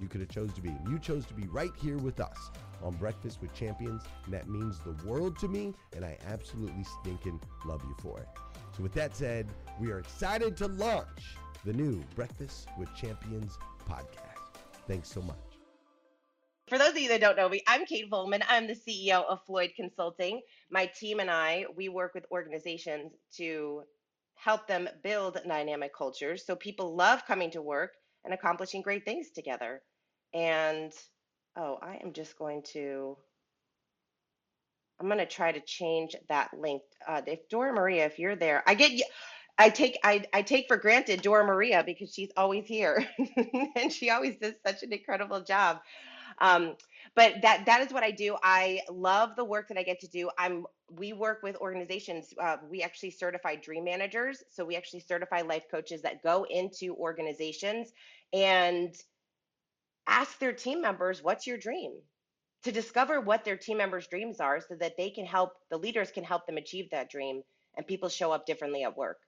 you could have chose to be. You chose to be right here with us on Breakfast with Champions, and that means the world to me, and I absolutely stinking love you for it. So with that said, we are excited to launch the new Breakfast with Champions podcast. Thanks so much. For those of you that don't know me, I'm Kate Volman. I'm the CEO of Floyd Consulting. My team and I, we work with organizations to help them build dynamic cultures so people love coming to work and accomplishing great things together. And oh, I am just going to, I'm going to try to change that link. Uh, if Dora Maria, if you're there, I get you. I take I, I take for granted Dora Maria because she's always here and she always does such an incredible job. Um, but that that is what I do. I love the work that I get to do. I'm we work with organizations. Uh, we actually certify dream managers, so we actually certify life coaches that go into organizations and ask their team members, "What's your dream?" To discover what their team members' dreams are, so that they can help the leaders can help them achieve that dream, and people show up differently at work.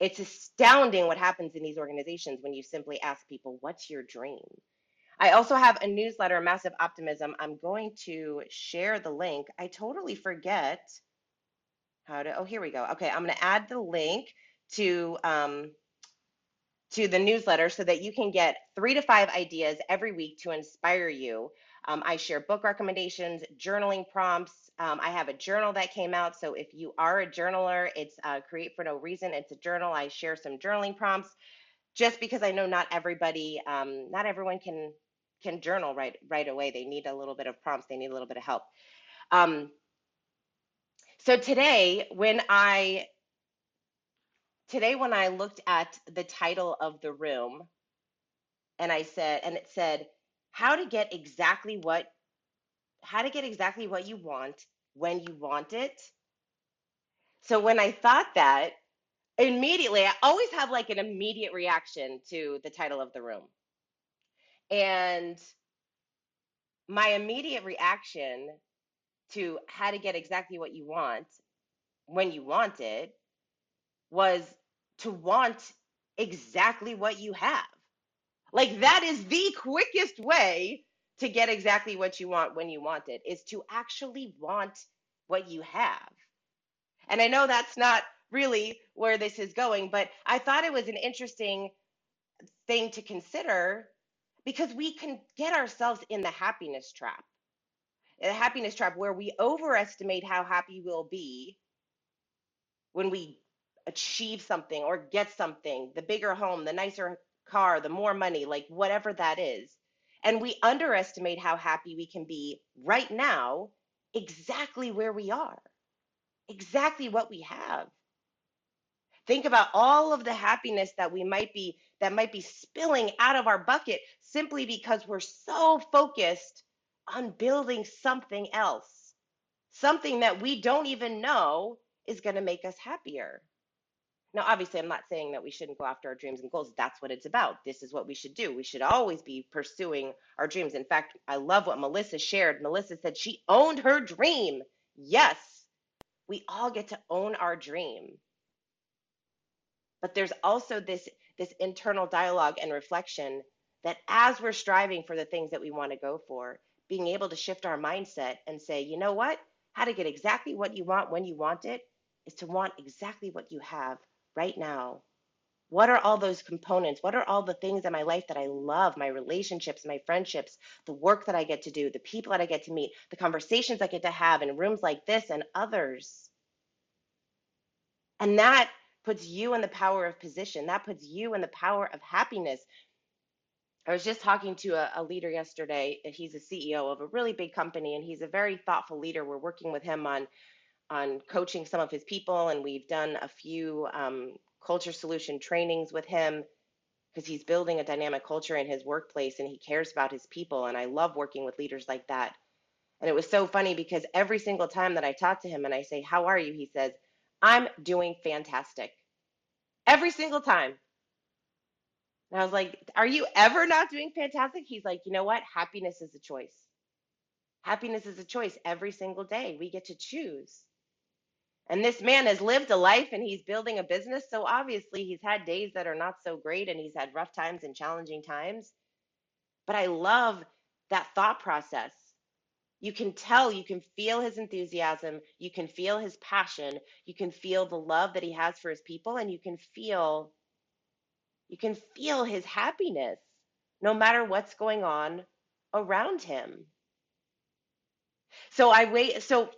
It's astounding what happens in these organizations when you simply ask people, "What's your dream?" I also have a newsletter, Massive Optimism. I'm going to share the link. I totally forget how to, oh, here we go. Okay, I'm going to add the link to um, to the newsletter so that you can get three to five ideas every week to inspire you. Um, I share book recommendations, journaling prompts. Um, I have a journal that came out. So if you are a journaler, it's uh, Create for No Reason. It's a journal. I share some journaling prompts just because I know not everybody, um, not everyone can can journal right right away. They need a little bit of prompts. They need a little bit of help. Um, so today, when I today when I looked at the title of the room, and I said, and it said, how to get exactly what how to get exactly what you want when you want it. So when I thought that, immediately I always have like an immediate reaction to the title of the room. And my immediate reaction to how to get exactly what you want when you want it was to want exactly what you have. Like that is the quickest way to get exactly what you want when you want it is to actually want what you have. And I know that's not really where this is going, but I thought it was an interesting thing to consider because we can get ourselves in the happiness trap. The happiness trap where we overestimate how happy we'll be when we achieve something or get something, the bigger home, the nicer car, the more money, like whatever that is. And we underestimate how happy we can be right now, exactly where we are, exactly what we have. Think about all of the happiness that we might be that might be spilling out of our bucket simply because we're so focused on building something else. Something that we don't even know is going to make us happier. Now, obviously, I'm not saying that we shouldn't go after our dreams and goals. That's what it's about. This is what we should do. We should always be pursuing our dreams. In fact, I love what Melissa shared. Melissa said she owned her dream. Yes, we all get to own our dream but there's also this this internal dialogue and reflection that as we're striving for the things that we want to go for being able to shift our mindset and say you know what? How to get exactly what you want when you want it is to want exactly what you have right now. What are all those components? What are all the things in my life that i love? My relationships my friendships the work that i get to do the people that i get to meet the conversations i get to have in rooms like this and others. And that puts you in the power of position. That puts you in the power of happiness. I was just talking to a, a, leader yesterday. He's a CEO of a really big company, and he's a very thoughtful leader. We're working with him on on coaching some of his people, and we've done a few um, culture solution trainings with him because he's building a dynamic culture in his workplace, and he cares about his people. And I love working with leaders like that. And it was so funny because every single time that I talk to him and I say, "How are you?" he says, I'm doing fantastic. Every single time. And I was like, Are you ever not doing fantastic? He's like, You know what? Happiness is a choice. Happiness is a choice every single day. We get to choose. And this man has lived a life and he's building a business. So obviously, he's had days that are not so great and he's had rough times and challenging times. But I love that thought process you can tell, you can feel his enthusiasm, you can feel his passion, you can feel the love that he has for his people, and you can feel you can feel his happiness no matter what's going on around him. So I wait so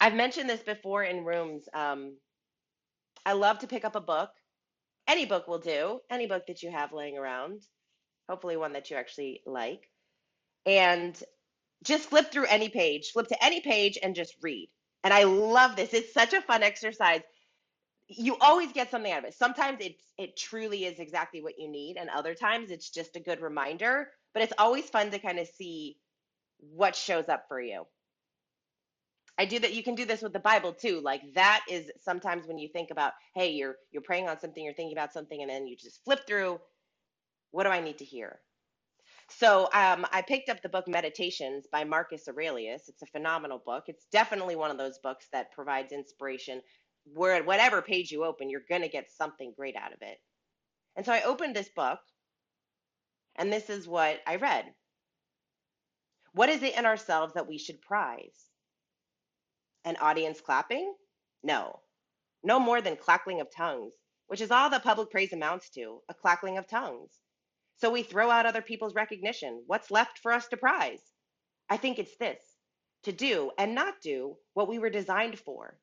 I've mentioned this before in rooms. Um, I love to pick up a book. Any book will do, any book that you have laying around, hopefully one that you actually like. And just flip through any page, flip to any page and just read. And I love this. It's such a fun exercise. You always get something out of it. Sometimes it's it truly is exactly what you need, and other times it's just a good reminder. But it's always fun to kind of see what shows up for you. I do that. You can do this with the Bible too. Like that is sometimes when you think about, hey, you're you're praying on something, you're thinking about something, and then you just flip through. What do I need to hear? So um, I picked up the book Meditations by Marcus Aurelius. It's a phenomenal book. It's definitely one of those books that provides inspiration. Where whatever page you open, you're going to get something great out of it. And so I opened this book, and this is what I read. What is it in ourselves that we should prize? An audience clapping? No. No more than clackling of tongues, which is all that public praise amounts to a clackling of tongues. So we throw out other people's recognition. What's left for us to prize? I think it's this to do and not do what we were designed for.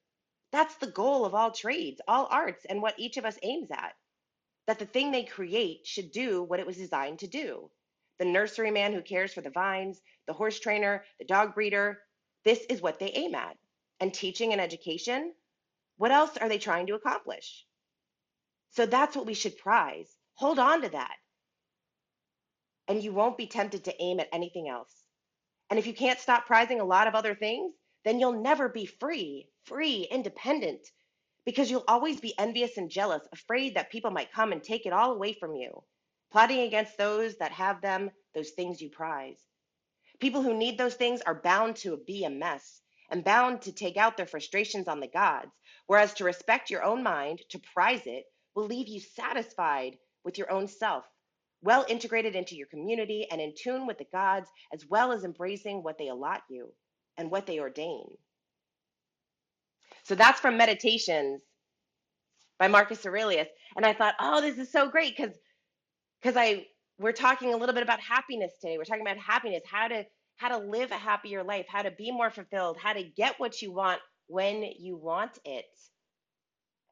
That's the goal of all trades, all arts, and what each of us aims at. That the thing they create should do what it was designed to do. The nurseryman who cares for the vines, the horse trainer, the dog breeder, this is what they aim at. And teaching and education, what else are they trying to accomplish? So that's what we should prize. Hold on to that. And you won't be tempted to aim at anything else. And if you can't stop prizing a lot of other things, then you'll never be free, free, independent, because you'll always be envious and jealous, afraid that people might come and take it all away from you, plotting against those that have them, those things you prize. People who need those things are bound to be a mess and bound to take out their frustrations on the gods, whereas to respect your own mind, to prize it, will leave you satisfied with your own self, well integrated into your community and in tune with the gods, as well as embracing what they allot you and what they ordain. So that's from Meditations by Marcus Aurelius. And I thought, oh, this is so great because because I we're talking a little bit about happiness today. We're talking about happiness, how to how to live a happier life, how to be more fulfilled, how to get what you want when you want it.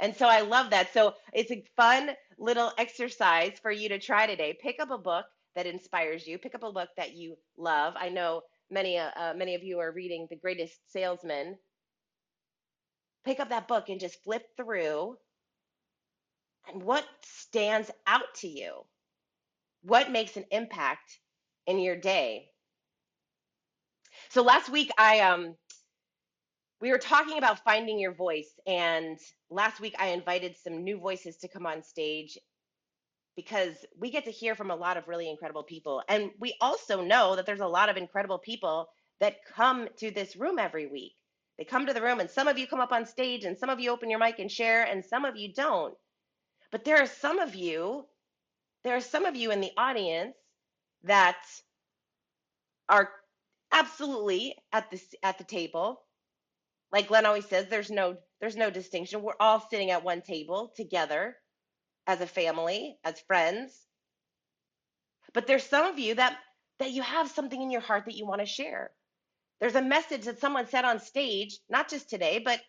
And so I love that. So it's a fun little exercise for you to try today. Pick up a book that inspires you. Pick up a book that you love. I know many uh, uh, many of you are reading The Greatest Salesman. Pick up that book and just flip through. And what stands out to you? What makes an impact in your day? So last week I um we were talking about finding your voice and last week i invited some new voices to come on stage because we get to hear from a lot of really incredible people. And we also know that there's a lot of incredible people that come to this room every week. They come to the room and some of you come up on stage and some of you open your mic and share and some of you don't. But there are some of you there are some of you in the audience that are absolutely at the at the table like Glenn always says, there's no there's no distinction. We're all sitting at one table together as a family, as friends. But there's some of you that that you have something in your heart that you want to share. There's a message that someone said on stage, not just today, but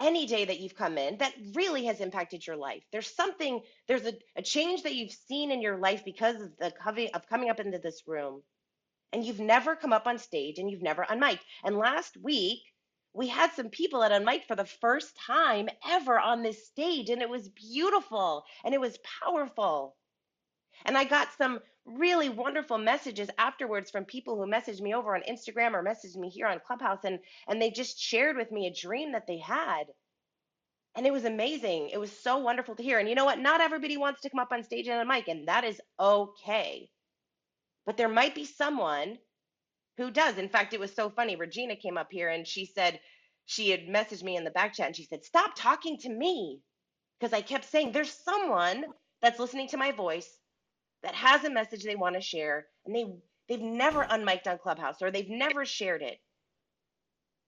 any day that you've come in that really has impacted your life. There's something, there's a, a change that you've seen in your life because of the coming of coming up into this room. And you've never come up on stage and you've never unmiked. And last week, we had some people at Unmiked for the first time ever on this stage, and it was beautiful and it was powerful. And I got some really wonderful messages afterwards from people who messaged me over on Instagram or messaged me here on Clubhouse, and, and they just shared with me a dream that they had. And it was amazing. It was so wonderful to hear. And you know what? Not everybody wants to come up on stage and a mic, and that is okay. But there might be someone who does. In fact, it was so funny. Regina came up here and she said she had messaged me in the back chat and she said, Stop talking to me. Because I kept saying, There's someone that's listening to my voice that has a message they want to share and they they've never unmiked on Clubhouse or they've never shared it.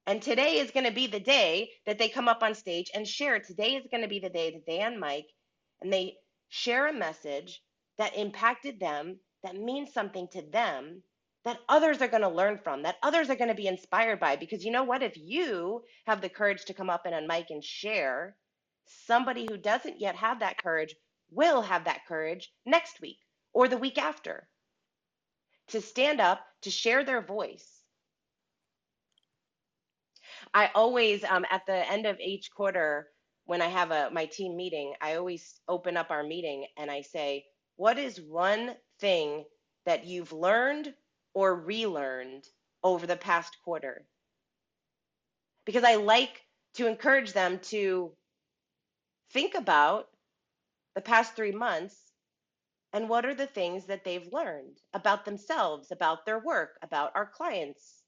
And today is going to be the day that they come up on stage and share. Today is going to be the day that they unmic and they share a message that impacted them, that means something to them, that others are going to learn from, that others are going to be inspired by. Because you know what? If you have the courage to come up and unmic and share, somebody who doesn't yet have that courage will have that courage next week or the week after to stand up, to share their voice. I always, um, at the end of each quarter, when I have a my team meeting, I always open up our meeting and I say, "What is one thing that you've learned or relearned over the past quarter. Because I like to encourage them to think about the past three months and what are the things that they've learned about themselves, about their work, about our clients.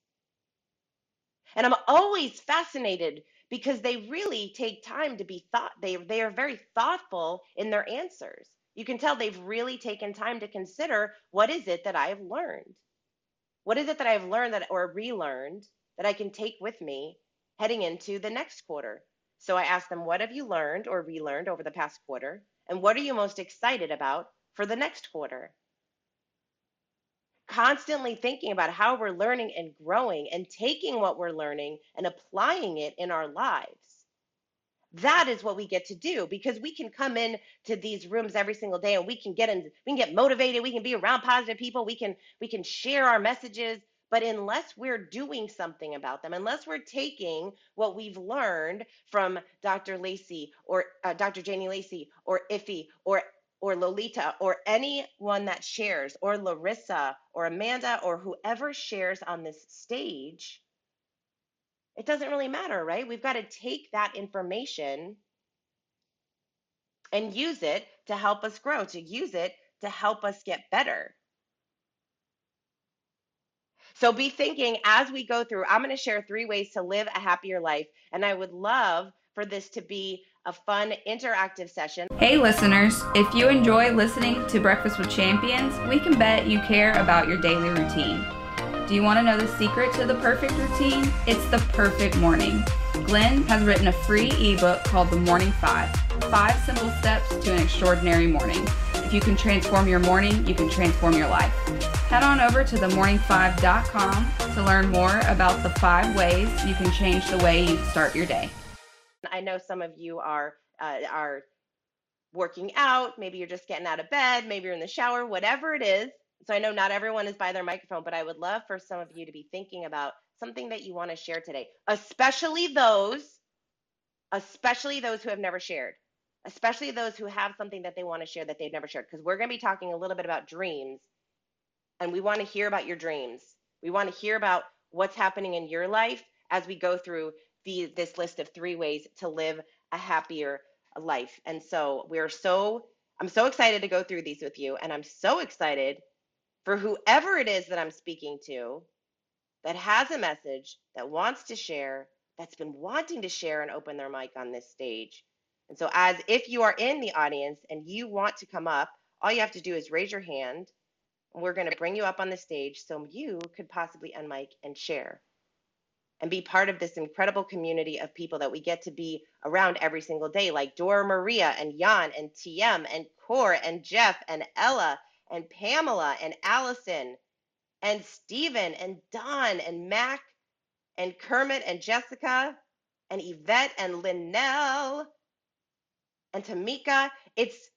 And I'm always fascinated because they really take time to be thought they they are very thoughtful in their answers. You can tell they've really taken time to consider what is it that I've learned? What is it that I've learned that or relearned that I can take with me heading into the next quarter? So I asked them, what have you learned or relearned over the past quarter? And what are you most excited about for the next quarter? Constantly thinking about how we're learning and growing and taking what we're learning and applying it in our lives. That is what we get to do because we can come in to these rooms every single day and we can get in, we can get motivated, we can be around positive people, we can we can share our messages, but unless we're doing something about them, unless we're taking what we've learned from Dr. Lacey or uh, Dr. Janie Lacey or Iffy or or Lolita or anyone that shares or Larissa or Amanda or whoever shares on this stage, it doesn't really matter, right? We've got to take that information and use it to help us grow, to use it to help us get better. So be thinking as we go through, I'm going to share three ways to live a happier life. And I would love for this to be a fun interactive session. Hey, listeners, if you enjoy listening to Breakfast with Champions, we can bet you care about your daily routine. Do you want to know the secret to the perfect routine? It's the perfect morning. Glenn has written a free ebook called The Morning Five Five Simple Steps to an Extraordinary Morning. If you can transform your morning, you can transform your life. Head on over to themorning5.com to learn more about the five ways you can change the way you start your day. I know some of you are uh, are working out, maybe you're just getting out of bed, maybe you're in the shower, whatever it is, so I know not everyone is by their microphone, but I would love for some of you to be thinking about something that you want to share today, especially those, especially those who have never shared, especially those who have something that they want to share that they've never shared, because we're going to be talking a little bit about dreams, and we want to hear about your dreams. We want to hear about what's happening in your life as we go through the, this list of three ways to live a happier life. And so we're so, I'm so excited to go through these with you, and I'm so excited for whoever it is that I'm speaking to that has a message that wants to share, that's been wanting to share and open their mic on this stage. And so, as if you are in the audience and you want to come up, all you have to do is raise your hand. And we're going to bring you up on the stage so you could possibly unmic and share and be part of this incredible community of people that we get to be around every single day, like Dora Maria and Jan and TM and Core and Jeff and Ella and Pamela and Allison and Stephen and Don and Mac and Kermit and Jessica and Yvette and Linnell and Tamika. It's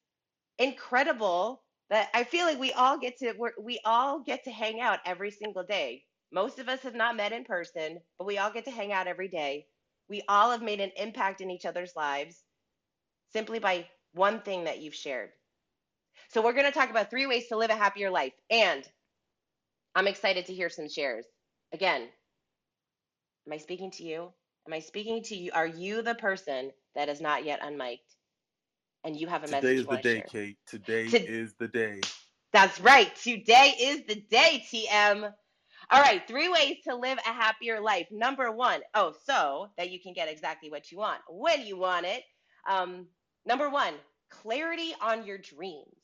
incredible that I feel like we all get to we all get to hang out every single day. Most of us have not met in person, but we all get to hang out every day. We all have made an impact in each other's lives simply by one thing that you've shared. So we're going to talk about three ways to live a happier life. And I'm excited to hear some shares. Again, am I speaking to you? Am I speaking to you? Are you the person that is not yet unmiked? And you have a message. Today message. is the day, share? Kate. Today to- is the day. That's right. Today is the day, TM. All right, three ways to live a happier life. Number one, oh, so that you can get exactly what you want when you want it. Um, number one, clarity on your dreams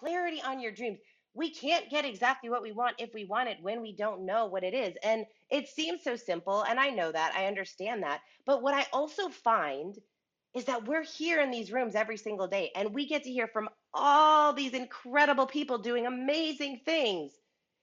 clarity on your dreams. We can't get exactly what we want if we want it when we don't know what it is. And it seems so simple. And I know that. I understand that. But what I also find is that we're here in these rooms every single day and we get to hear from all these incredible people doing amazing things.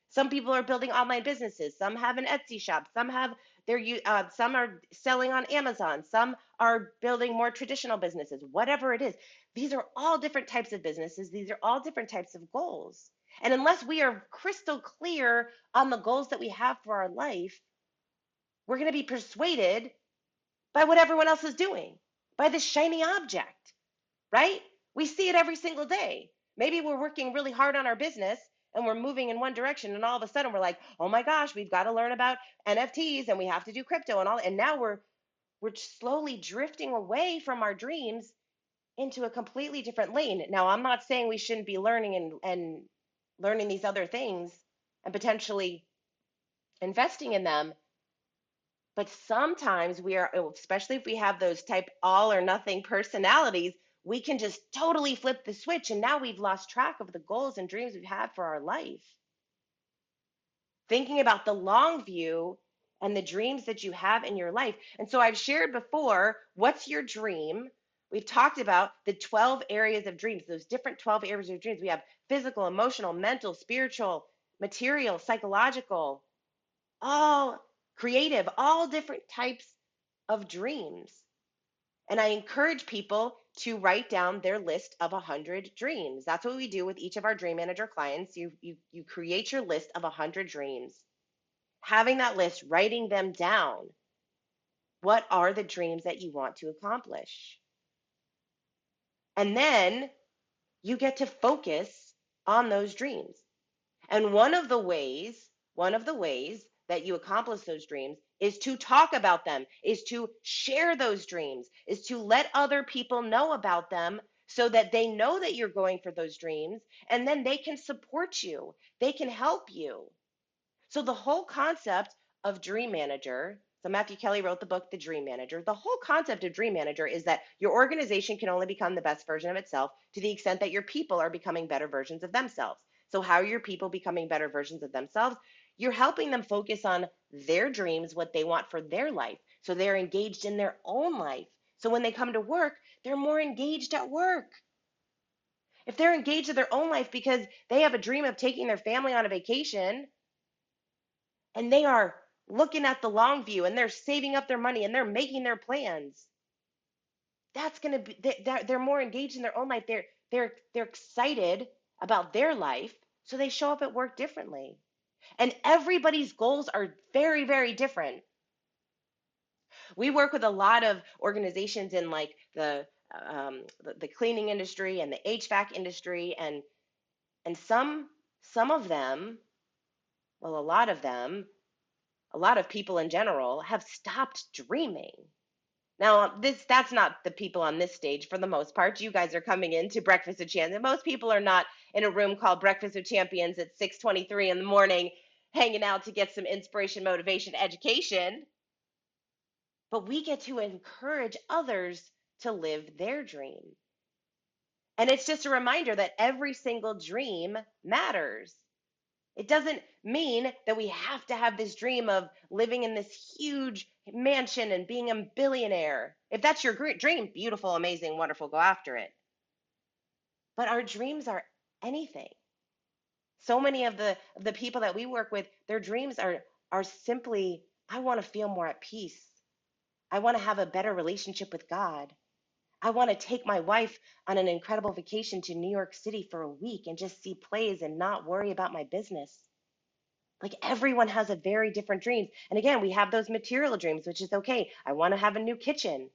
Some people are building online businesses, some have an Etsy shop, some have they're uh, some are selling on Amazon, some are building more traditional businesses, whatever it is. These are all different types of businesses. These are all different types of goals. And unless we are crystal clear on the goals that we have for our life, we're going to be persuaded by what everyone else is doing, by this shiny object, right? We see it every single day. Maybe we're working really hard on our business and we're moving in one direction and all of a sudden we're like, "Oh my gosh, we've got to learn about NFTs and we have to do crypto and all." And now we're we're slowly drifting away from our dreams into a completely different lane. Now, I'm not saying we shouldn't be learning and, and learning these other things and potentially investing in them. But sometimes we are, oh, especially if we have those type all or nothing personalities, we can just totally flip the switch. And now we've lost track of the goals and dreams we've had for our life. Thinking about the long view and the dreams that you have in your life. And so I've shared before what's your dream? We've talked about the 12 areas of dreams, those different 12 areas of dreams. We have physical, emotional, mental, spiritual, material, psychological, all creative, all different types of dreams. And I encourage people to write down their list of 100 dreams. That's what we do with each of our dream manager clients. You, you, you create your list of 100 dreams. Having that list, writing them down. What are the dreams that you want to accomplish? And then you get to focus on those dreams. And one of the ways, one of the ways that you accomplish those dreams is to talk about them, is to share those dreams, is to let other people know about them so that they know that you're going for those dreams and then they can support you, they can help you. So, the whole concept of Dream Manager so Matthew Kelly wrote the book, The Dream Manager. The whole concept of Dream Manager is that your organization can only become the best version of itself to the extent that your people are becoming better versions of themselves. So how are your people becoming better versions of themselves? You're helping them focus on their dreams, what they want for their life. So they're engaged in their own life. So when they come to work, they're more engaged at work. If they're engaged in their own life because they have a dream of taking their family on a vacation and they are looking at the long view and they're saving up their money and they're making their plans that's going to be they're, more engaged in their own life they're they're they're excited about their life so they show up at work differently and everybody's goals are very very different we work with a lot of organizations in like the um, the, cleaning industry and the hvac industry and and some some of them well a lot of them a lot of people in general have stopped dreaming. Now, this that's not the people on this stage for the most part. You guys are coming into Breakfast of Champions. Most people are not in a room called Breakfast of Champions at 6:23 in the morning hanging out to get some inspiration, motivation, education. But we get to encourage others to live their dream. And it's just a reminder that every single dream matters. It doesn't mean that we have to have this dream of living in this huge mansion and being a billionaire. If that's your dream, beautiful, amazing, wonderful, go after it. But our dreams are anything. So many of the the people that we work with, their dreams are are simply I want to feel more at peace. I want to have a better relationship with God. I want to take my wife on an incredible vacation to New York City for a week and just see plays and not worry about my business. Like everyone has a very different dreams. And again, we have those material dreams, which is okay. I want to have a new kitchen.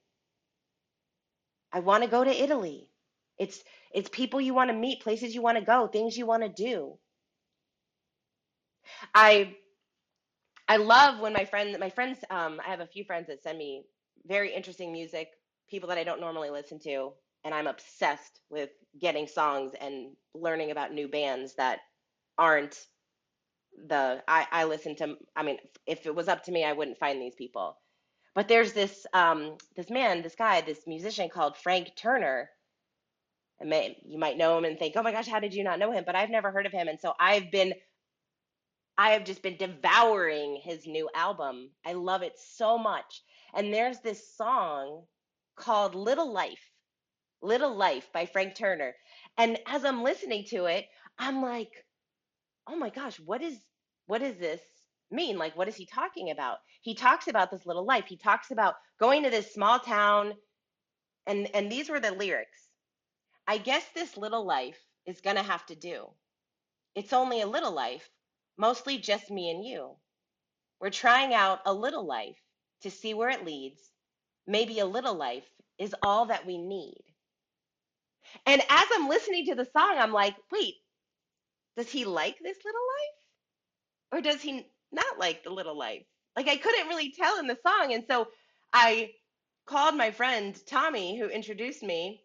I want to go to Italy. It's it's people you want to meet, places you want to go, things you want to do. I I love when my friends my friends um I have a few friends that send me very interesting music people that I don't normally listen to, and I'm obsessed with getting songs and learning about new bands that aren't the I, I listen to I mean if it was up to me I wouldn't find these people. But there's this um this man, this guy, this musician called Frank Turner. And may, you might know him and think, "Oh my gosh, how did you not know him?" But I've never heard of him and so I've been I have just been devouring his new album. I love it so much. And there's this song called Little Life. Little Life by Frank Turner. And as I'm listening to it, I'm like, oh my gosh, what is what does this mean? Like what is he talking about? He talks about this little life. He talks about going to this small town and and these were the lyrics. I guess this little life is going to have to do. It's only a little life, mostly just me and you. We're trying out a little life to see where it leads maybe a little life is all that we need. And as I'm listening to the song, I'm like, wait, does he like this little life? Or does he not like the little life? Like I couldn't really tell in the song. And so I called my friend Tommy, who introduced me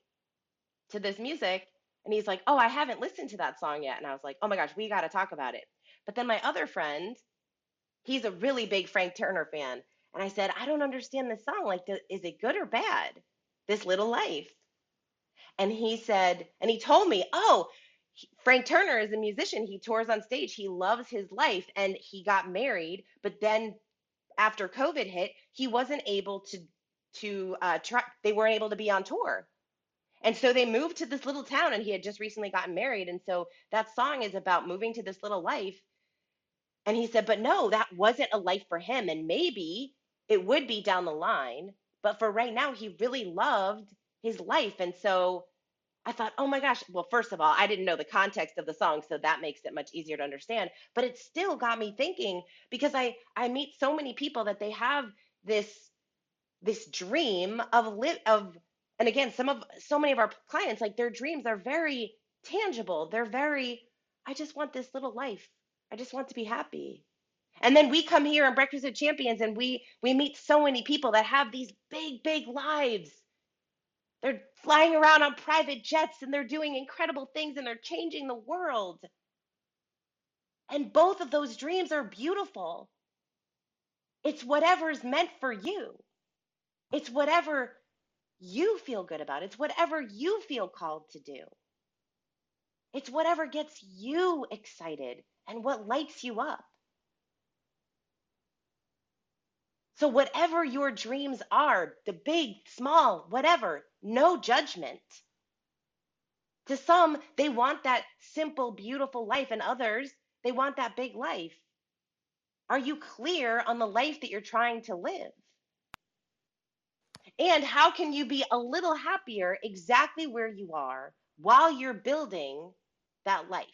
to this music. And he's like, oh, I haven't listened to that song yet. And I was like, oh my gosh, we got to talk about it. But then my other friend, he's a really big Frank Turner fan. And I said, I don't understand this song. Like, is it good or bad? This little life. And he said, and he told me, oh, Frank Turner is a musician. He tours on stage. He loves his life and he got married, but then after COVID hit, he wasn't able to to uh, try. They weren't able to be on tour, and so they moved to this little town. And he had just recently gotten married, and so that song is about moving to this little life. And he said, but no, that wasn't a life for him, and maybe it would be down the line. But for right now, he really loved his life, and so I thought, oh my gosh, well, first of all, I didn't know the context of the song, so that makes it much easier to understand. But it still got me thinking because I I meet so many people that they have this this dream of live of and again, some of so many of our clients, like their dreams are very tangible. They're very, I just want this little life. I just want to be happy. And then we come here on Breakfast with Champions and we we meet so many people that have these big, big lives they're flying around on private jets and they're doing incredible things and they're changing the world. And both of those dreams are beautiful. It's whatever's meant for you. It's whatever you feel good about. It's whatever you feel called to do. It's whatever gets you excited and what lights you up. So, whatever your dreams are, the big, small, whatever, no judgment. To some, they want that simple, beautiful life, and others, they want that big life. Are you clear on the life that you're trying to live? And how can you be a little happier exactly where you are while you're building that life?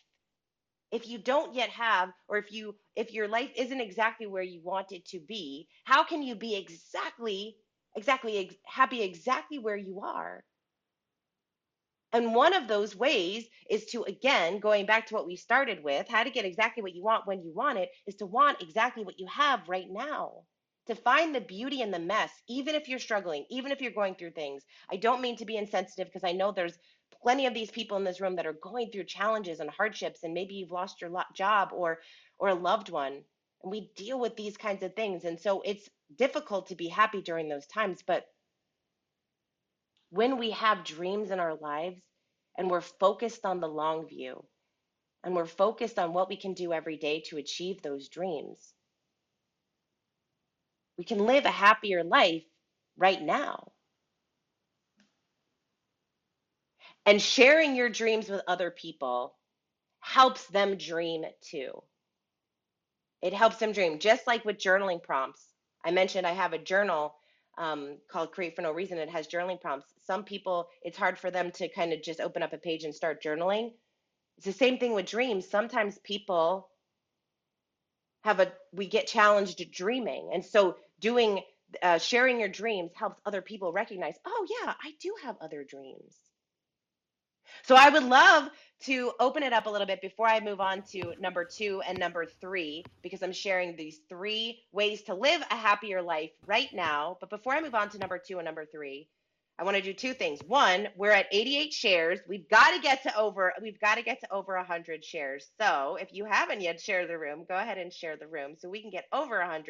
If you don't yet have or if you if your life isn't exactly where you want it to be how can you be exactly exactly ex- happy exactly where you are? And one of those ways is to again going back to what we started with how to get exactly what you want when you want it is to want exactly what you have right now. To find the beauty in the mess even if you're struggling even if you're going through things. I don't mean to be insensitive because i know there's plenty of these people in this room that are going through challenges and hardships and maybe you've lost your job or or a loved one. And we deal with these kinds of things. And so it's difficult to be happy during those times but when we have dreams in our lives and we're focused on the long view and we're focused on what we can do every day to achieve those dreams we can live a happier life right now And sharing your dreams with other people helps them dream too. It helps them dream, just like with journaling prompts. I mentioned I have a journal um, called Create for No Reason. It has journaling prompts. Some people, it's hard for them to kind of just open up a page and start journaling. It's the same thing with dreams. Sometimes people have a, we get challenged dreaming. And so doing, uh, sharing your dreams helps other people recognize, oh, yeah, I do have other dreams. So I would love to open it up a little bit before I move on to number two and number three, because I'm sharing these three ways to live a happier life right now. But before I move on to number two and number three, I want to do two things. One, we're at 88 shares. We've got to get to over we've got to get to over 100 shares. So, if you haven't yet shared the room, go ahead and share the room so we can get over 100.